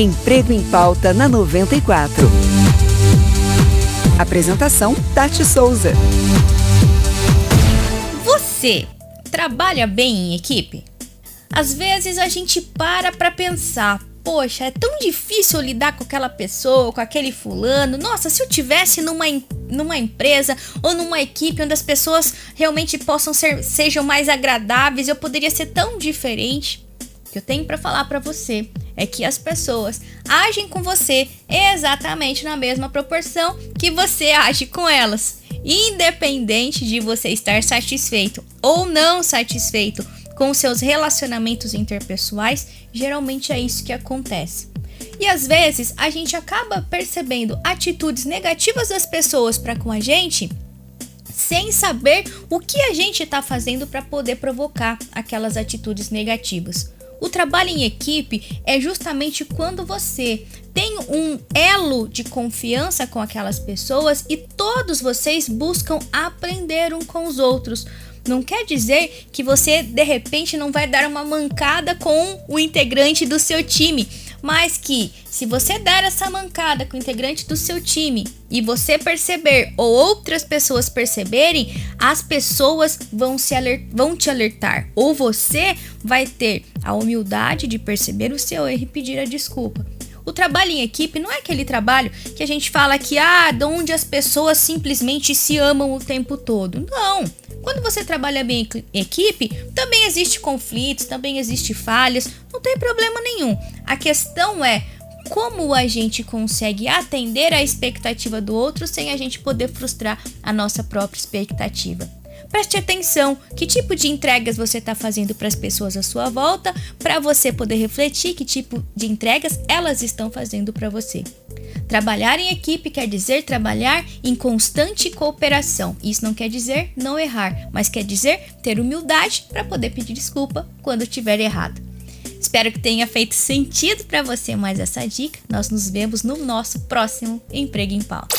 Emprego em Pauta na 94. Apresentação: Tati Souza. Você trabalha bem em equipe? Às vezes a gente para para pensar, poxa, é tão difícil lidar com aquela pessoa, com aquele fulano. Nossa, se eu tivesse numa, numa empresa ou numa equipe onde as pessoas realmente possam ser sejam mais agradáveis, eu poderia ser tão diferente. Que eu tenho para falar para você é que as pessoas agem com você exatamente na mesma proporção que você age com elas, independente de você estar satisfeito ou não satisfeito com seus relacionamentos interpessoais, geralmente é isso que acontece. E às vezes a gente acaba percebendo atitudes negativas das pessoas para com a gente sem saber o que a gente está fazendo para poder provocar aquelas atitudes negativas. O trabalho em equipe é justamente quando você tem um elo de confiança com aquelas pessoas e todos vocês buscam aprender um com os outros. Não quer dizer que você de repente não vai dar uma mancada com o integrante do seu time, mas que se você der essa mancada com o integrante do seu time e você perceber ou outras pessoas perceberem, as pessoas vão, se vão te alertar ou você vai ter a humildade de perceber o seu erro e pedir a desculpa. O trabalho em equipe não é aquele trabalho que a gente fala que ah, de onde as pessoas simplesmente se amam o tempo todo. Não. Quando você trabalha bem em equipe, também existe conflitos, também existe falhas, não tem problema nenhum. A questão é como a gente consegue atender a expectativa do outro sem a gente poder frustrar a nossa própria expectativa. Preste atenção, que tipo de entregas você está fazendo para as pessoas à sua volta, para você poder refletir que tipo de entregas elas estão fazendo para você. Trabalhar em equipe quer dizer trabalhar em constante cooperação. Isso não quer dizer não errar, mas quer dizer ter humildade para poder pedir desculpa quando estiver errado. Espero que tenha feito sentido para você mais essa dica. Nós nos vemos no nosso próximo Emprego em Pauta.